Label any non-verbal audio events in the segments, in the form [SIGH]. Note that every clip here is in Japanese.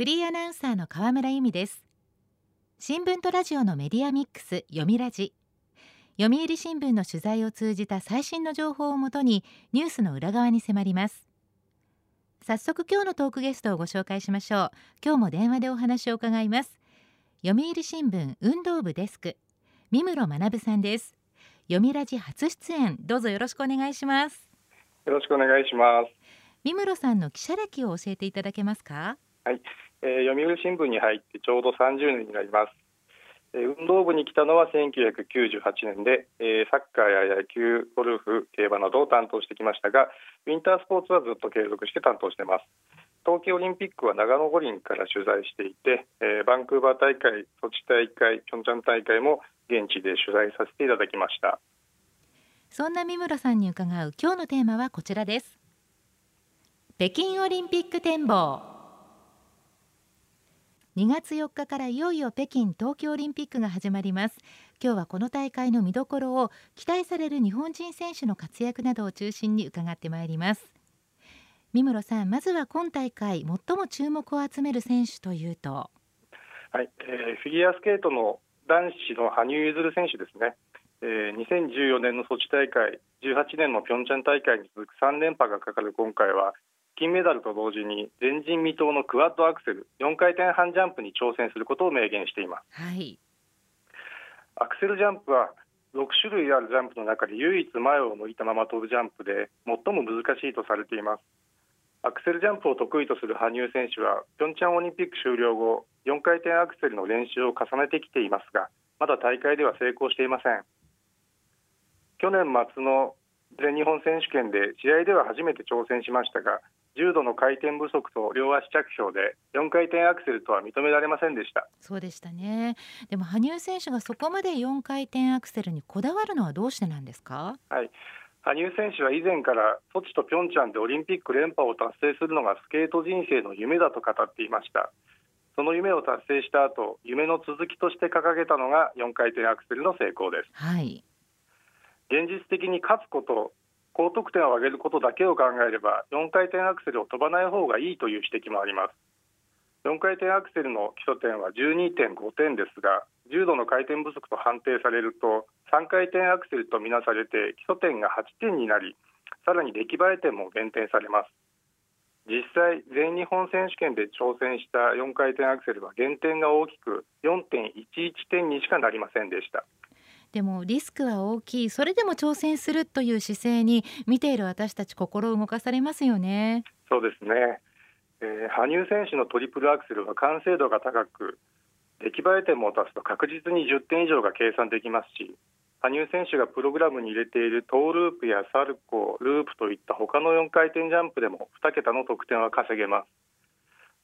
フリーアナウンサーの河村由美です。新聞とラジオのメディアミックス読みラジ。読売新聞の取材を通じた最新の情報をもとにニュースの裏側に迫ります。早速今日のトークゲストをご紹介しましょう。今日も電話でお話を伺います。読売新聞運動部デスク三室学さんです。読みラジ初出演どうぞよろしくお願いします。よろしくお願いします。三室さんの記者歴を教えていただけますか？はい、えー、読売新聞に入ってちょうど30年になります、えー、運動部に来たのは1998年で、えー、サッカーや野球ゴルフ競馬などを担当してきましたがウィンタースポーツはずっと継続して担当してます。冬季オリンピックは長野五輪から取材していて、えー、バンクーバー大会、ソチ大会、ピョンチャン大会も現地で取材させていただきました。そんな三村さんに伺う今日のテーマはこちらです。北京オリンピック展望。2月4日からいよいよ北京冬季オリンピックが始まります。今日はこの大会の見どころを期待される日本人選手の活躍などを中心に伺ってまいります。三室さんまずは今大会最も注目を集める選手というと？はい、えー、フィギュアスケートの男子の羽生結弦選手ですね。えー、2014年のソチ大会18年のピョンチャン大会に続く3連覇がかかる今回は金メダルと同時に前人未到のクワッドアクセル4回転半ジャンプに挑戦することを明言しています、はい、アクセルジャンプは6種類あるジャンプの中で唯一前を向いたまま飛ぶジャンプで最も難しいとされています。アクセルジャンプを得意とする羽生選手はピョンチャンオリンピック終了後4回転アクセルの練習を重ねてきていますがまだ大会では成功していません。去年末の全日本選手権で試合では初めて挑戦しましたが重度の回転不足と両足着氷で4回転アクセルとは認められませんでした。そうでしたね。でも羽生選手がそこまで4回転アクセルにこだわるのはどうしてなんですか？はい。羽生選手は以前からソチとピョンチャンでオリンピック連覇を達成するのがスケート人生の夢だと語っていました。その夢を達成した後夢の続きとして掲げたのが4回転アクセルの成功です。はい。現実的に勝つこと高得点を上げることだけを考えれば4回転アクセルを飛ばない方がいいという指摘もあります。4回転アクセルの基礎点は12.5点ですが重度の回転不足と判定されると3回転アクセルとみなされて基礎点が8点になりさらに出来栄え点も減点されます。実際全日本選手権で挑戦した4回転アクセルは減点が大きく4.11点にしかなりませんでした。でもリスクは大きい。それでも挑戦するという姿勢に見ている私たち心動かされますよね。そうですね、えー、羽生選手のトリプルアクセルは完成度が高く出来栄え点も足すと確実に10点以上が計算できますし羽生選手がプログラムに入れているトーループやサルコーループといった他の4回転ジャンプでも2桁の得点は稼げます。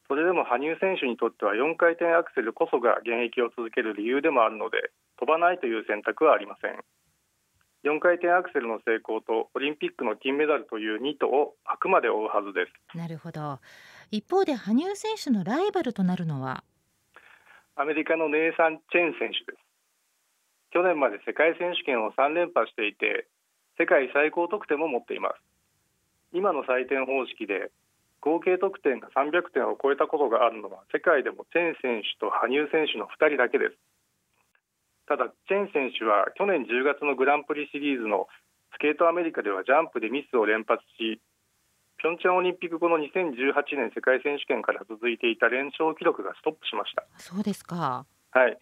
それでも羽生選手にとっては4回転アクセルこそが現役を続ける理由でもあるので飛ばないという選択はありません。4回転アクセルの成功とオリンピックの金メダルという2とをあくまで追うはずです。なるほど。一方で羽生選手のライバルとなるのは？アメリカのネイサン・チェン選手です。去年まで世界選手権を3連覇していて世界最高得点も持っています。今の採点方式で合計得点が300点を超えたことがあるのは世界でもチェン選手と羽生選手の2人だけです。ただチェン選手は去年10月のグランプリシリーズのスケートアメリカではジャンプでミスを連発しピョンチャンオリンピック後の2018年世界選手権から続いていた連勝記録がストップしました。そうですか。はい。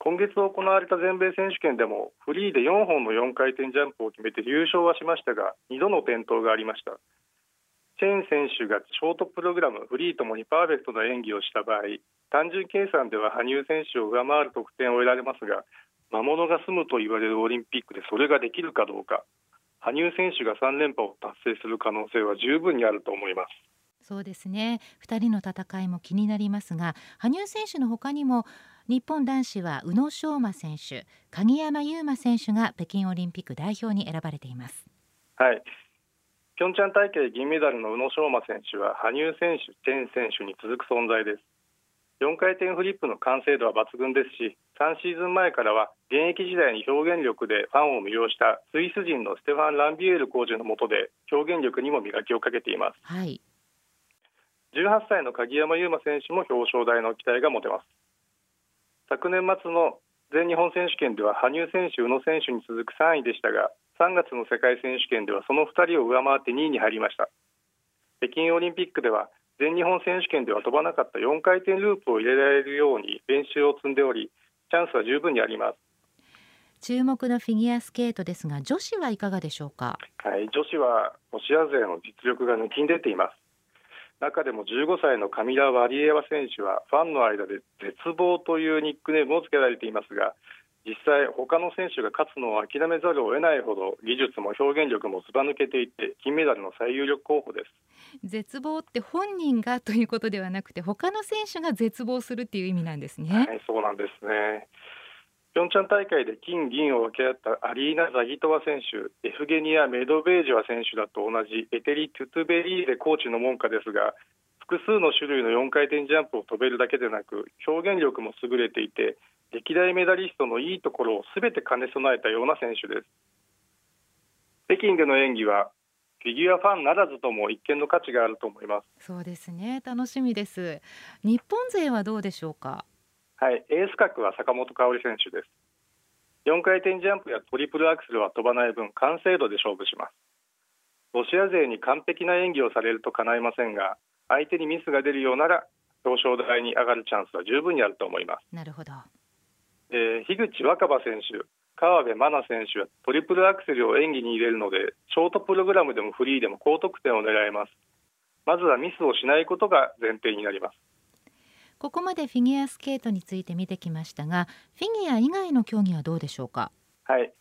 今月行われた全米選手権でもフリーで4本の4回転ジャンプを決めて優勝はしましたが2度の転倒がありましたチェーン選手がショートプログラムフリーともにパーフェクトな演技をした場合単純計算では羽生選手を上回る得点を得られますが魔物が住むと言われるオリンピックでそれができるかどうか羽生選手が3連覇を達成する可能性は十分にあると思います。そうですね。2人の戦いも気になりますが羽生選手の他にも日本男子は宇野昌磨選手鍵山優真選手が北京オリンピック代表に選ばれています。はいピョンチャン大会銀メダルの宇野昌磨選手は羽生選手、チェン選手に続く存在です。4回転フリップの完成度は抜群ですし3シーズン前からは現役時代に表現力でファンを魅了したスイス人のステファン・ランビエールコーチの下で表現力にも磨きをかけています、はい、18歳の鍵山優真選手も表彰台の期待が持てます。昨年末の全日本選手権では羽生選手、宇野選手に続く3位でしたが3月の世界選手権ではその2人を上回って2位に入りました。北京オリンピックでは全日本選手権では飛ばなかった4回転ループを入れられるように練習を積んでおりチャンスは十分にあります。注目のフィギュアスケートですが女子はいかがでしょうか？はい女子はロシア勢の実力が抜きん出ています。中でも15歳のカミラ・ワリエワ選手はファンの間で絶望というニックネームを付けられていますが実際他の選手が勝つのを諦めざるを得ないほど技術も表現力もずば抜けていて金メダルの最有力候補です。絶望って本人がということではなくて他の選手が絶望するっていう意味なんですね。はいそうなんですね。ピョンチャン大会で金銀を分け合ったアリーナ・ザギトワ選手エフゲニア・メドベージワ選手らと同じエテリ・トゥトゥベリーレコーチの門下ですが複数の種類の4回転ジャンプを飛べるだけでなく表現力も優れていて歴代メダリストのいいところをすべて兼ね備えたような選手です北京での演技はフィギュアファンならずとも一見の価値があると思いますそうですね楽しみです日本勢はどうでしょうか？はい、エース格は坂本花織選手です。4回転ジャンプやトリプルアクセルは飛ばない分、完成度で勝負します。ロシア勢に完璧な演技をされると叶いませんが、相手にミスが出るようなら、表彰台に上がるチャンスは十分にあると思います。なるほど。えー、樋口若葉選手、川辺真奈選手はトリプルアクセルを演技に入れるので、ショートプログラムでもフリーでも高得点を狙えます。まずはミスをしないことが前提になります。ここまでフィギュアスケートについて見てきましたがフィギュア以外の競技はどうでしょうか？はい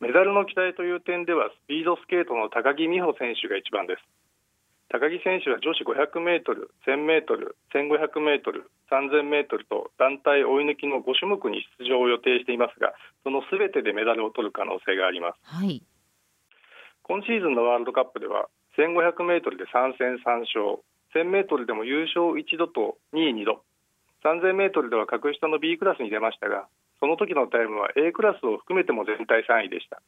メダルの期待という点ではスピードスケートの高木美帆選手が一番です高木選手は女子500メートル、1000メートル、1500メートル、3000メートルと団体追い抜きの5種目に出場を予定していますが、そのすべてでメダルを取る可能性があります。はい。今シーズンのワールドカップでは1500メートルで3戦3勝、1000メートルでも優勝1度と2位2度、3000メートルでは格下の B クラスに出ましたが、その時のタイムは A クラスを含めても全体3位でした。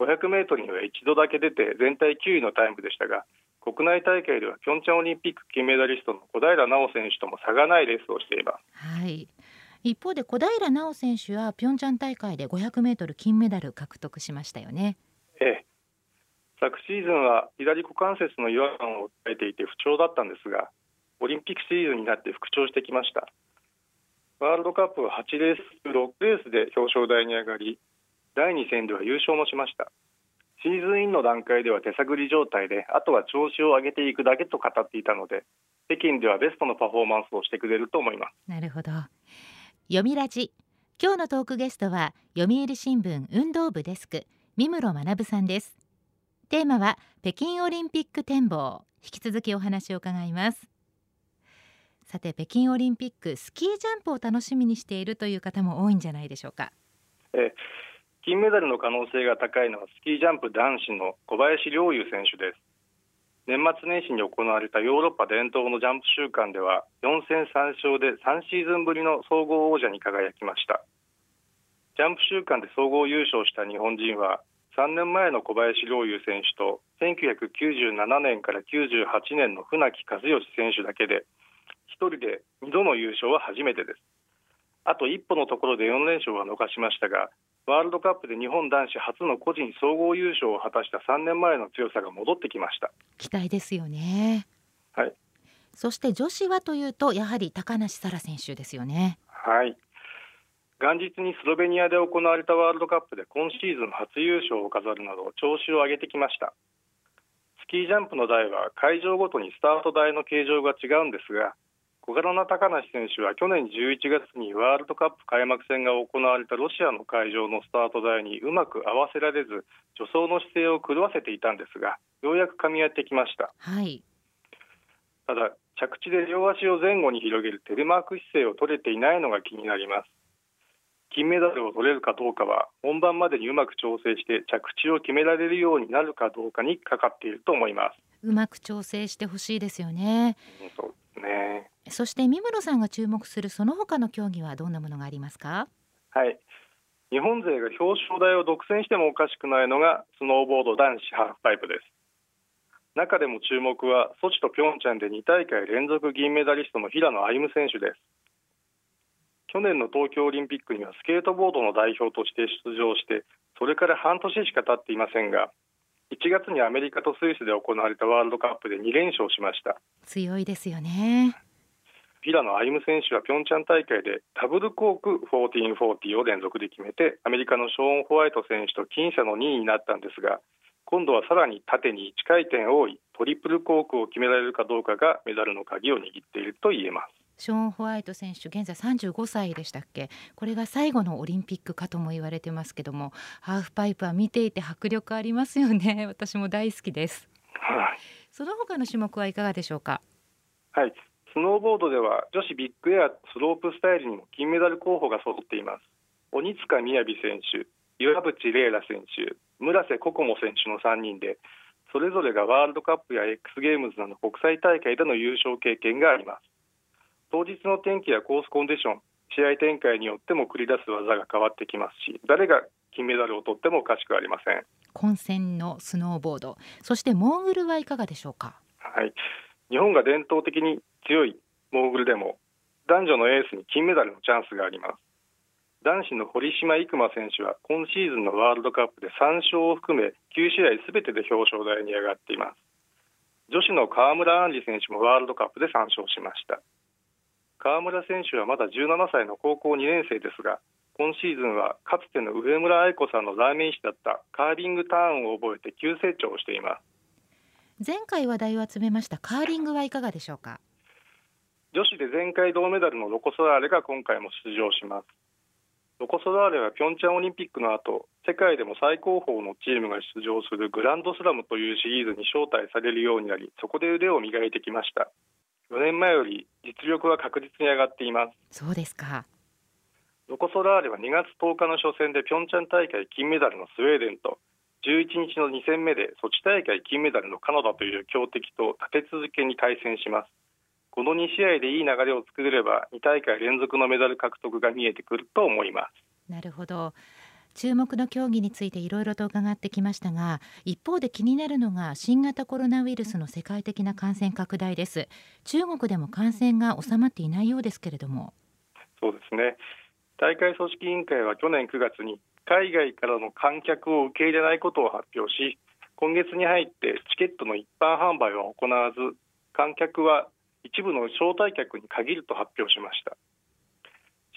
500メートルには一度だけ出て全体9位のタイムでしたが、国内大会ではピョンチャンオリンピック金メダリストの小平奈緒選手とも差がないレースをしています。はい。一方で小平奈緒選手はピョンチャン大会で500メートル金メダル獲得しましたよね。ええ。昨シーズンは左股関節の違和感を訴えていて不調だったんですが、オリンピックシーズンになって復調してきましたワールドカップは8レース6レースで表彰台に上がり第2戦では優勝もしましたシーズンインの段階では手探り状態であとは調子を上げていくだけと語っていたので北京ではベストのパフォーマンスをしてくれると思います。なるほど。読みラジ。今日のトークゲストは読売新聞運動部デスク三室学さんです。テーマは北京オリンピック展望。引き続きお話を伺います。さて北京オリンピックスキージャンプを楽しみにしているという方も多いんじゃないでしょうか。え金メダルの可能性が高いのはスキージャンプ男子の小林陵侑選手です。年末年始に行われたヨーロッパ伝統のジャンプ週間では4戦3勝で3シーズンぶりの総合王者に輝きました。ジャンプ週間で総合優勝した日本人は3年前の小林陵侑選手と1997年から98年の船木和義選手だけで1人で2度の優勝は初めてです。あと一歩のところで4連勝は逃しましたがワールドカップで日本男子初の個人総合優勝を果たした3年前の強さが戻ってきました。期待ですよね。はい。そして女子はというとやはり高梨沙羅選手ですよね。はい。元日にスロベニアで行われたワールドカップで今シーズン初優勝を飾るなど調子を上げてきました。スキージャンプの台は会場ごとにスタート台の形状が違うんですが小柄な高梨選手は去年11月にワールドカップ開幕戦が行われたロシアの会場のスタート台にうまく合わせられず助走の姿勢を狂わせていたんですがようやく噛み合ってきました、はい、ただ着地で両足を前後に広げるテレマーク姿勢を取れていないのが気になります。金メダルを取れるかどうかは本番までにうまく調整して着地を決められるようになるかどうかにかかっていると思います。うまく調整してほしいですよね、そうですねそして三室さんが注目するその他の競技はどんなものがありますか？はい。日本勢が表彰台を独占してもおかしくないのがスノーボード男子ハーフパイプです。中でも注目はソチとピョンチャンで2大会連続銀メダリストの平野歩夢選手です。去年の東京オリンピックにはスケートボードの代表として出場してそれから半年しか経っていませんが1月にアメリカとスイスで行われたワールドカップで2連勝しました。強いですよね平野歩夢選手はピョンチャン大会でダブルコーク1440を連続で決めてアメリカのショーン・ホワイト選手と僅差の2位になったんですが今度はさらに縦に1回転多いトリプルコークを決められるかどうかがメダルの鍵を握っていると言えます。ショーン・ホワイト選手現在35歳でしたっけ？これが最後のオリンピックかとも言われてますけどもハーフパイプは見ていて迫力ありますよね。[LAUGHS] 私も大好きです、はい、その他の種目はいかがでしょうか？はいスノーボードでは女子ビッグエアスロープスタイルにも金メダル候補が揃っています。鬼塚雅選手岩渕麗楽選手村瀬心椛選手の3人でそれぞれがワールドカップや X ゲームズなど国際大会での優勝経験があります。当日の天気やコースコンディション試合展開によっても繰り出す技が変わってきますし誰が金メダルを取ってもおかしくありません。混戦のスノーボード。そしてモーグルはいかがでしょうか？はい日本が伝統的に強いモーグルでも男女のエースに金メダルのチャンスがあります。男子の堀島行真選手は今シーズンのワールドカップで3勝を含め9試合すべてで表彰台に上がっています。女子の川村あんり選手もワールドカップで3勝しました。川村選手はまだ17歳の高校2年生ですが今シーズンはかつての上村愛子さんの代名詞だったカーリングターンを覚えて急成長しています。前回話題を集めましたカーリングはいかがでしょうか？女子で前回銅メダルのロコ・ソラーレが今回も出場します。ロコ・ソラーレはピョンチャンオリンピックの後世界でも最高峰のチームが出場するグランドスラムというシリーズに招待されるようになりそこで腕を磨いてきました。4年前より実力は確実に上がっています。そうですか。ロコ・ソラーレは2月10日の初戦でピョンチャン大会金メダルのスウェーデンと11日の2戦目でソチ大会金メダルのカナダという強敵と立て続けに対戦します。この2試合でいい流れを作れれば2大会連続のメダル獲得が見えてくると思います。なるほど。注目の競技についていろいろと伺ってきましたが一方で気になるのが新型コロナウイルスの世界的な感染拡大です。中国でも感染が収まっていないようですけれども。そうですね。大会組織委員会は去年9月に海外からの観客を受け入れないことを発表し今月に入ってチケットの一般販売は行わず観客は一部の招待客に限ると発表しました。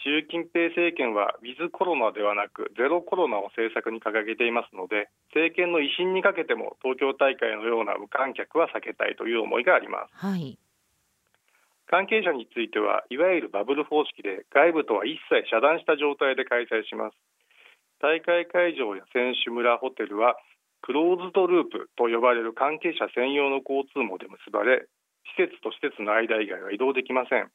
習近平政権はウィズコロナではなくゼロコロナを政策に掲げていますので政権の威信にかけても東京大会のような無観客は避けたいという思いがあります、はい、関係者についてはいわゆるバブル方式で外部とは一切遮断した状態で開催します大会会場や選手村ホテルはクローズドループと呼ばれる関係者専用の交通網で結ばれ施設と施設の間以外は移動できません。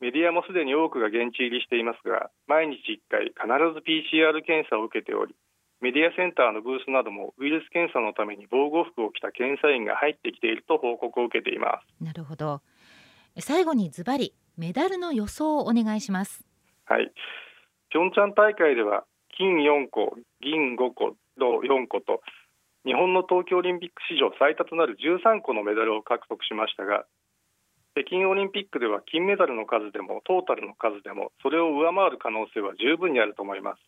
メディアもすでに多くが現地入りしていますが毎日1回必ず PCR 検査を受けておりメディアセンターのブースなどもウイルス検査のために防護服を着た検査員が入ってきていると報告を受けています。なるほど。最後にズバリメダルの予想をお願いします。はい。ピョンチャン大会では金4個銀5個銅4個と日本の東京オリンピック史上最多となる13個のメダルを獲得しましたが北京オリンピックでは金メダルの数でもトータルの数でもそれを上回る可能性は十分にあると思います。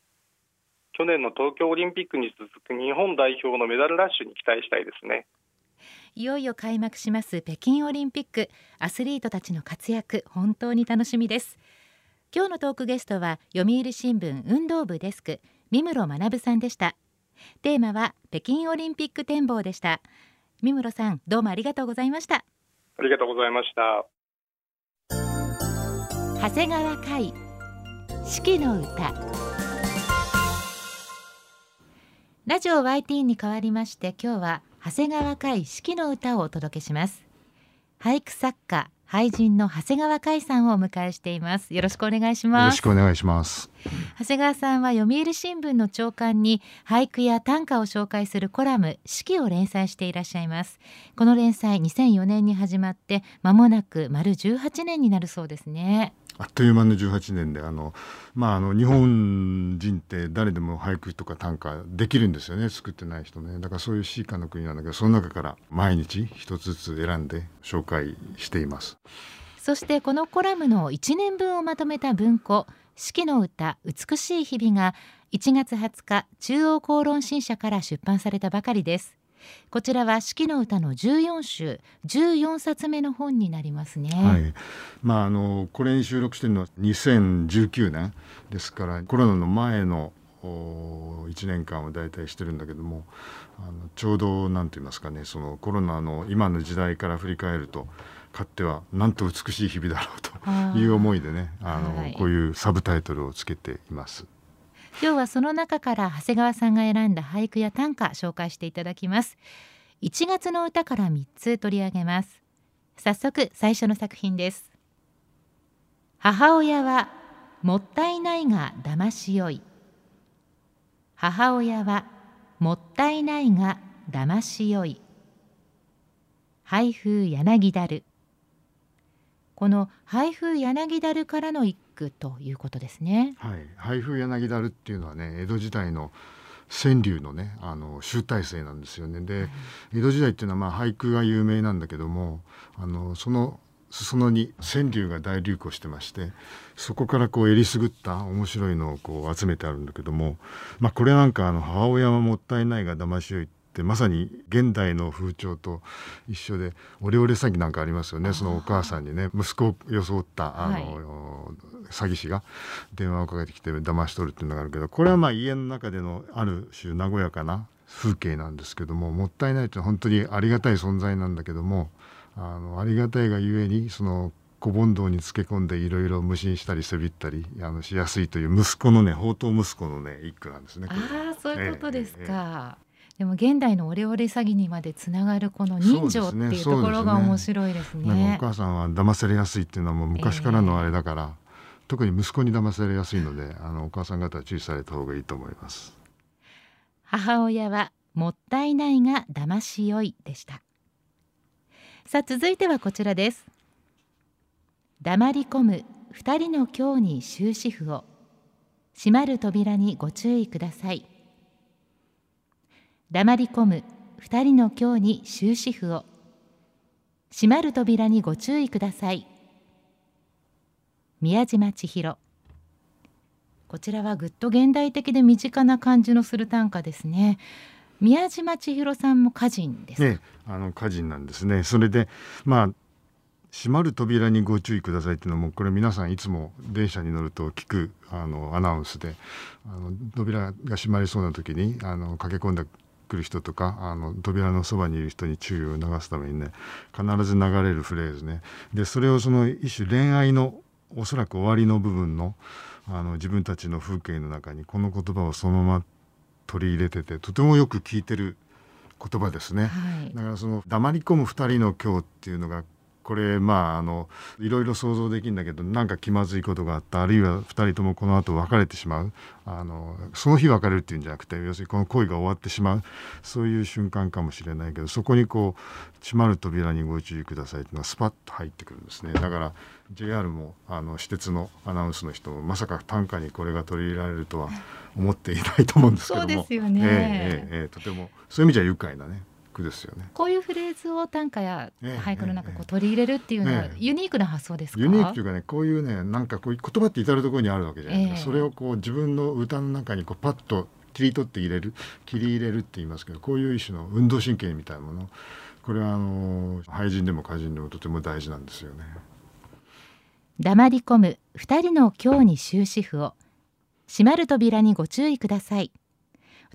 去年の東京オリンピックに続く日本代表のメダルラッシュに期待したいですね。いよいよ開幕します北京オリンピック。アスリートたちの活躍本当に楽しみです。今日のトークゲストは読売新聞運動部デスク三室学さんでした。テーマは北京オリンピック展望でした。三室さんどうもありがとうございました。ありがとうございました。長谷川海四季の歌。ラジオ YT に代わりまして今日は長谷川海四季の歌をお届けします。俳句作家俳人の長谷川海さんをお迎えしています。よろしくお願いします。よろしくお願いします。長谷川さんは読売新聞の朝刊に俳句や短歌を紹介するコラム四季を連載していらっしゃいます。この連載2004年に始まって間もなく丸18年になるそうですねあっという間の18年であの、まあ、あの日本人って誰でも俳句とか短歌できるんですよね作ってない人ねだからそういう詩歌の国なんだけどその中から毎日一つずつ選んで紹介しています。そしてこのコラムの1年分をまとめた文庫「四季の歌美しい日々」が1月20日中央公論新社から出版されたばかりです。こちらは四季の歌の14週14冊目の本になりますね。はい、まああのこれに収録しているのは2019年ですからコロナの前の1年間を大体してるんだけどもあのちょうど何て言いますかねそのコロナの今の時代から振り返るとかってはなんと美しい日々だろうという思いでねあの、はい、こういうサブタイトルをつけています。今日はその中から長谷川さんが選んだ俳句や短歌紹介していただきます。1月の歌から3つ取り上げます。早速最初の作品です。母親はもったいないが騙しよい。母親はもったいないが騙しよい。配風柳だるこの配風柳だるからの一句ということですね。はい、配風柳だるっていうのはね江戸時代の川柳のねあの集大成なんですよね。で、はい、江戸時代っていうのはまあ俳句が有名なんだけどもあのその裾野に川柳が大流行してましてそこからこうえりすぐった面白いのをこう集めてあるんだけども、まあ、これなんかあの母親はもったいないが騙しよいってまさに現代の風潮と一緒でオレオレ詐欺なんかありますよねそのお母さんにね息子を装ったあの、はい、詐欺師が電話をかけてきて騙し取るっていうのがあるけどこれはまあ家の中でのある種和やかな風景なんですけどももったいないというのは本当にありがたい存在なんだけどもあのありがたいがゆえにその小盆道につけ込んでいろいろ無心したりせびったりあのしやすいという息子のね宝刀息子のね一句なんですね。ああそういうことですか。えーえーでも現代のオレオレ詐欺にまでつながるこの人情っていうところが面白いですね。すねお母さんは騙されやすいっていうのはもう昔からのあれだから、えー、特に息子に騙されやすいので、あのお母さん方は注意された方がいいと思います。母親はもったいないが騙しよいでした。さあ続いてはこちらです。黙り込む二人の今日に終止符を閉まる扉にご注意ください。黙り込む。二人の今日に終止符を。閉まる扉にご注意ください。宮島千尋。こちらはぐっと現代的で身近な感じのする短歌ですね。宮島千尋さんも歌人ですねあの歌人なんですね。それでまあ閉まる扉にご注意くださいっていうのもこれ皆さんいつも電車に乗ると聞くあのアナウンスであの扉が閉まりそうな時にあの駆け込んだ来る人とかあの扉のそばにいる人に注意を促すためにね必ず流れるフレーズね。でそれをその一種恋愛のおそらく終わりの部分のあの自分たちの風景の中にこの言葉をそのまま取り入れててとてもよく聞いてる言葉ですね、はい、だからその黙り込む2人の今日っていうのがこれまああのいろいろ想像できるんだけどなんか気まずいことがあったあるいは2人ともこの後別れてしまう。あのその日別れるっていうんじゃなくて要するにこの恋が終わってしまう。そういう瞬間かもしれないけどそこにこう「閉まる扉にご注意ください」っていうのがスパッと入ってくるんですね。だから JR もあの私鉄のアナウンスの人もまさか短歌にこれが取り入れられるとは思っていないと思うんですけども。そうですよね、えーえーえー、とてもそういう意味じゃ愉快なね句ですよね。こういうフレーズを短歌や俳句の中こう取り入れるっていうのはユニークな発想ですか？ユニークというかね、こういうね、なんかこう言葉って至る所にあるわけじゃないですか。それをこう自分の歌の中にこうパッと切り取って入れる、切り入れるって言いますけど、こういう一種の運動神経みたいなもの。これはあの俳人でも歌人でもとても大事なんですよね。黙り込む二人の今日に終止符を閉まる扉にご注意ください。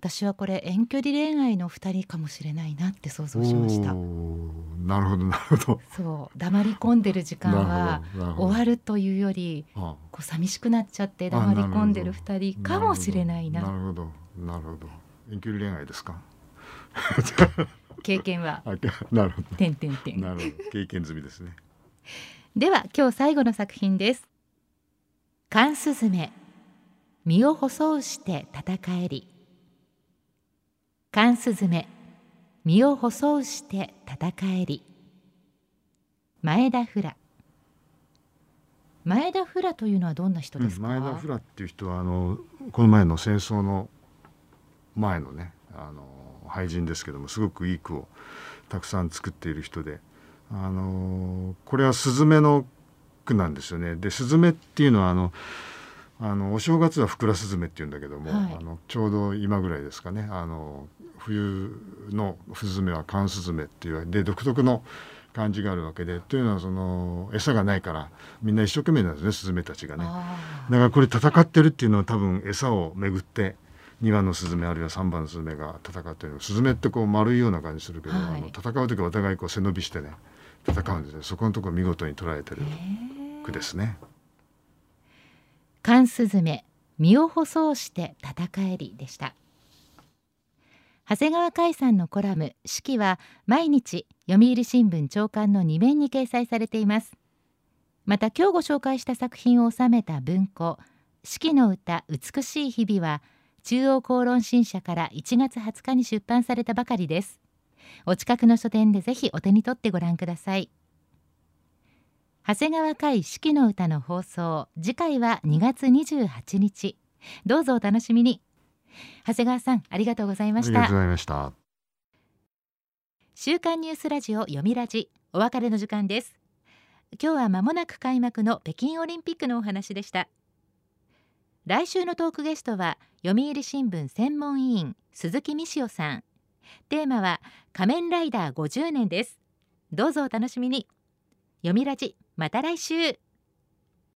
私はこれ遠距離恋愛の二人かもしれないなって想像しました。なるほどなるほど。そう黙り込んでる時間は [LAUGHS] 終わるというよりこう寂しくなっちゃって黙り込んでる二人かもしれないな。なるほどなるほど遠距離恋愛ですか？[LAUGHS] 経験は。なるほど。点点点なるほど。経験済みですね。では今日最後の作品です。関スズメ。身を細うして戦えり寒スズメ身を細うして戦えり。前田フラ。前田フラというのはどんな人ですか、うん、前田フラっていう人はあのこの前の戦争の前のねあの俳人ですけどもすごくいい句をたくさん作っている人であのこれはスズメの句なんですよね。でスズメっていうのはあのあのお正月はふくらスズメっていうんだけども、はい、あのちょうど今ぐらいですかねあの冬のスズメは寒スズメっていうで独特の感じがあるわけでというのはその餌がないからみんな一生懸命なんですねスズメたちがね。だからこれ戦ってるっていうのは多分餌をめぐって2番のスズメあるいは3番のスズメが戦ってるスズメってこう丸いような感じするけど、はい、あの戦う時はお互いこう背伸びしてね戦うんですねそこのところ見事に捉えてる。句ですね。寒スズメ身を細して戦えりでした長谷川海さんのコラム「四季」は毎日読売新聞長官の2面に掲載されています。また今日ご紹介した作品を収めた文庫「四季の歌美しい日々」は中央公論新社から1月20日に出版されたばかりです。お近くの書店でぜひお手に取ってご覧ください。長谷川会四季の歌の放送次回は2月28日。どうぞお楽しみに。長谷川さんありがとうございました。ありがとうございました。週刊ニュースラジオ読みラジお別れの時間です。今日は間もなく開幕の北京オリンピックのお話でした。来週のトークゲストは読売新聞専門委員鈴木美潮さん。テーマは仮面ライダー50年です。どうぞお楽しみに。読みラジまた来週